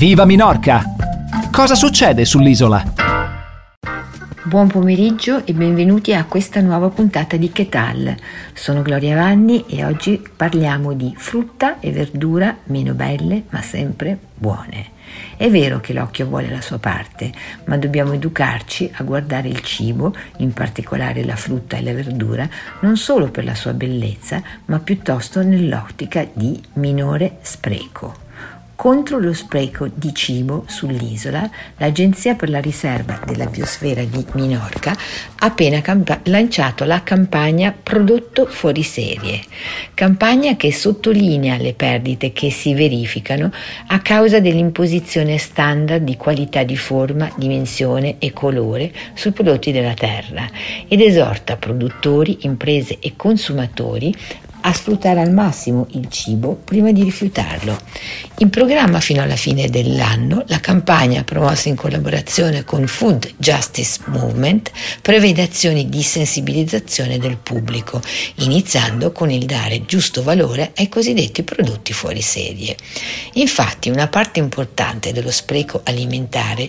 Viva Minorca! Cosa succede sull'isola? Buon pomeriggio e benvenuti a questa nuova puntata di Chetal. Sono Gloria Vanni e oggi parliamo di frutta e verdura meno belle ma sempre buone. È vero che l'occhio vuole la sua parte, ma dobbiamo educarci a guardare il cibo, in particolare la frutta e la verdura, non solo per la sua bellezza, ma piuttosto nell'ottica di minore spreco. Contro lo spreco di cibo sull'isola, l'Agenzia per la riserva della biosfera di Minorca ha appena campa- lanciato la campagna Prodotto fuori serie, campagna che sottolinea le perdite che si verificano a causa dell'imposizione standard di qualità di forma, dimensione e colore sui prodotti della terra ed esorta produttori, imprese e consumatori a sfruttare al massimo il cibo prima di rifiutarlo. In programma fino alla fine dell'anno, la campagna promossa in collaborazione con Food Justice Movement prevede azioni di sensibilizzazione del pubblico, iniziando con il dare giusto valore ai cosiddetti prodotti fuori serie. Infatti, una parte importante dello spreco alimentare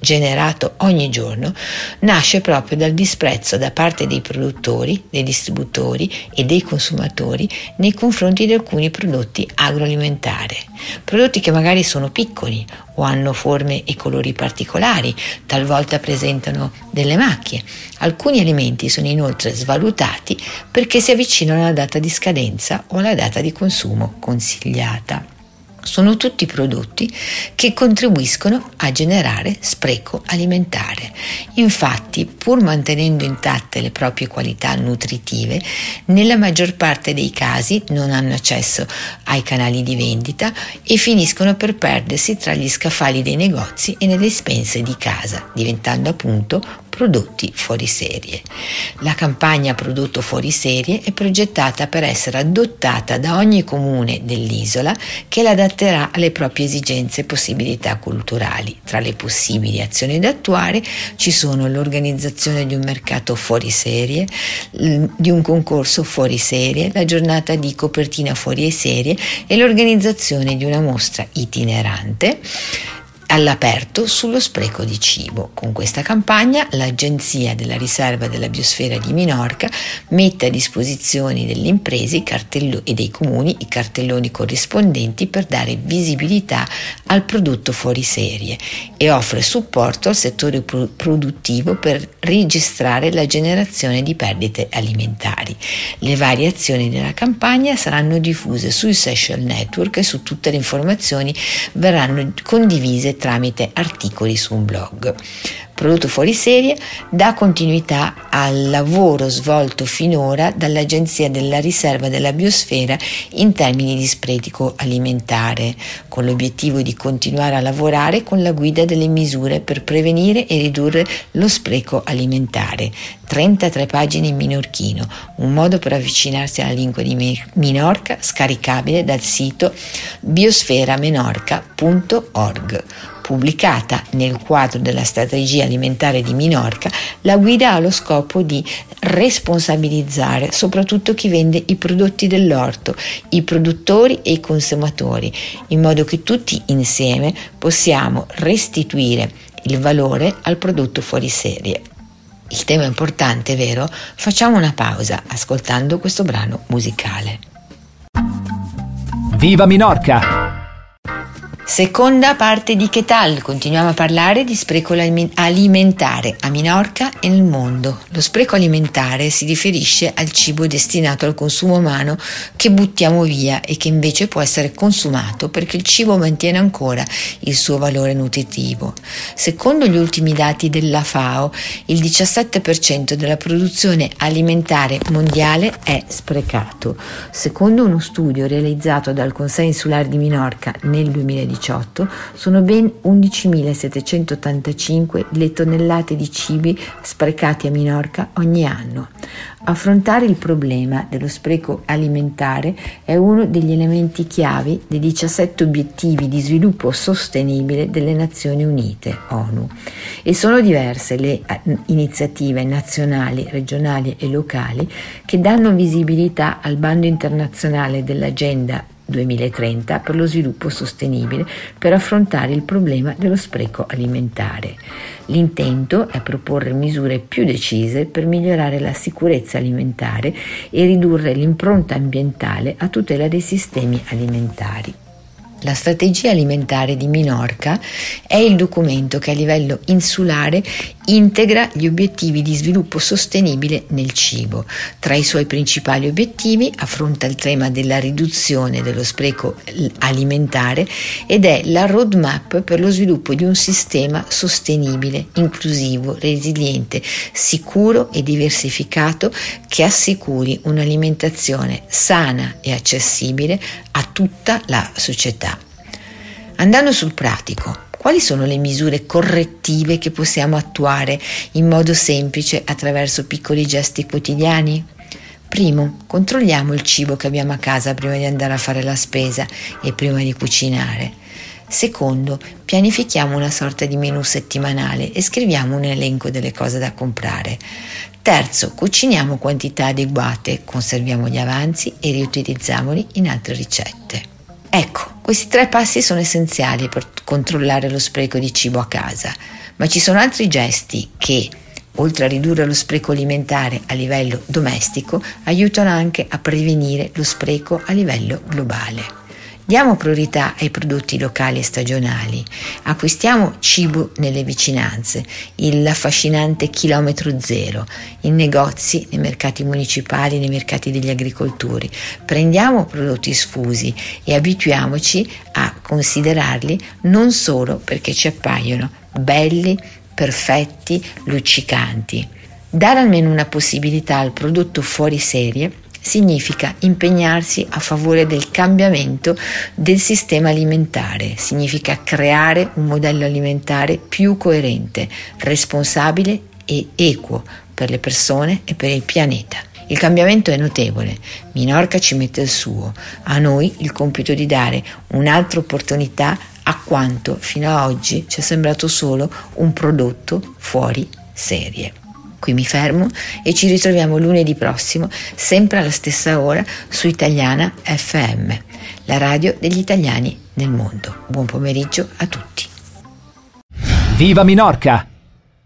generato ogni giorno nasce proprio dal disprezzo da parte dei produttori, dei distributori e dei consumatori consumatori nei confronti di alcuni prodotti agroalimentari. Prodotti che magari sono piccoli o hanno forme e colori particolari, talvolta presentano delle macchie. Alcuni alimenti sono inoltre svalutati perché si avvicinano alla data di scadenza o alla data di consumo consigliata sono tutti prodotti che contribuiscono a generare spreco alimentare. Infatti, pur mantenendo intatte le proprie qualità nutritive, nella maggior parte dei casi non hanno accesso ai canali di vendita e finiscono per perdersi tra gli scaffali dei negozi e nelle dispense di casa, diventando appunto prodotti fuori serie. La campagna Prodotto fuori serie è progettata per essere adottata da ogni comune dell'isola che l'adatterà alle proprie esigenze e possibilità culturali. Tra le possibili azioni da attuare ci sono l'organizzazione di un mercato fuori serie, di un concorso fuori serie, la giornata di copertina fuori serie e l'organizzazione di una mostra itinerante all'aperto sullo spreco di cibo. Con questa campagna l'Agenzia della Riserva della Biosfera di Minorca mette a disposizione delle imprese e dei comuni i cartelloni corrispondenti per dare visibilità al prodotto fuori serie e offre supporto al settore produttivo per registrare la generazione di perdite alimentari. Le varie azioni della campagna saranno diffuse sui social network e su tutte le informazioni verranno condivise tramite articoli su un blog. Prodotto fuori serie dà continuità al lavoro svolto finora dall'Agenzia della Riserva della Biosfera in termini di spreco alimentare, con l'obiettivo di continuare a lavorare con la guida delle misure per prevenire e ridurre lo spreco alimentare. 33 pagine in minorchino, un modo per avvicinarsi alla lingua di Minorca scaricabile dal sito biosferamenorca.org pubblicata nel quadro della strategia alimentare di Minorca, la guida ha lo scopo di responsabilizzare soprattutto chi vende i prodotti dell'orto, i produttori e i consumatori, in modo che tutti insieme possiamo restituire il valore al prodotto fuori serie. Il tema è importante, vero? Facciamo una pausa ascoltando questo brano musicale. Viva Minorca! Seconda parte di Che tal? Continuiamo a parlare di spreco alimentare a Minorca e nel mondo. Lo spreco alimentare si riferisce al cibo destinato al consumo umano che buttiamo via e che invece può essere consumato perché il cibo mantiene ancora il suo valore nutritivo. Secondo gli ultimi dati della FAO, il 17% della produzione alimentare mondiale è sprecato. Secondo uno studio realizzato dal Consiglio Insulare di Minorca nel 2018, 2018 sono ben 11.785 le tonnellate di cibi sprecati a Minorca ogni anno. Affrontare il problema dello spreco alimentare è uno degli elementi chiavi dei 17 obiettivi di sviluppo sostenibile delle Nazioni Unite, ONU, e sono diverse le eh, iniziative nazionali, regionali e locali che danno visibilità al bando internazionale dell'Agenda 2030 per lo sviluppo sostenibile per affrontare il problema dello spreco alimentare. L'intento è proporre misure più decise per migliorare la sicurezza alimentare e ridurre l'impronta ambientale a tutela dei sistemi alimentari. La strategia alimentare di Minorca è il documento che a livello insulare integra gli obiettivi di sviluppo sostenibile nel cibo. Tra i suoi principali obiettivi affronta il tema della riduzione dello spreco alimentare ed è la roadmap per lo sviluppo di un sistema sostenibile, inclusivo, resiliente, sicuro e diversificato che assicuri un'alimentazione sana e accessibile a tutta la società. Andando sul pratico, quali sono le misure correttive che possiamo attuare in modo semplice attraverso piccoli gesti quotidiani? Primo, controlliamo il cibo che abbiamo a casa prima di andare a fare la spesa e prima di cucinare. Secondo, pianifichiamo una sorta di menù settimanale e scriviamo un elenco delle cose da comprare. Terzo, cuciniamo quantità adeguate, conserviamo gli avanzi e riutilizziamoli in altre ricette. Ecco, questi tre passi sono essenziali per controllare lo spreco di cibo a casa, ma ci sono altri gesti che, oltre a ridurre lo spreco alimentare a livello domestico, aiutano anche a prevenire lo spreco a livello globale. Diamo priorità ai prodotti locali e stagionali, acquistiamo cibo nelle vicinanze, il affascinante chilometro zero, in negozi, nei mercati municipali, nei mercati degli agricoltori. Prendiamo prodotti sfusi e abituiamoci a considerarli non solo perché ci appaiono belli, perfetti, luccicanti. Dare almeno una possibilità al prodotto fuori serie significa impegnarsi a favore del cambiamento del sistema alimentare, significa creare un modello alimentare più coerente, responsabile e equo per le persone e per il pianeta. Il cambiamento è notevole, Minorca ci mette il suo, a noi il compito di dare un'altra opportunità a quanto fino ad oggi ci è sembrato solo un prodotto fuori serie. Qui mi fermo e ci ritroviamo lunedì prossimo, sempre alla stessa ora, su Italiana FM, la radio degli italiani nel mondo. Buon pomeriggio a tutti. Viva Minorca!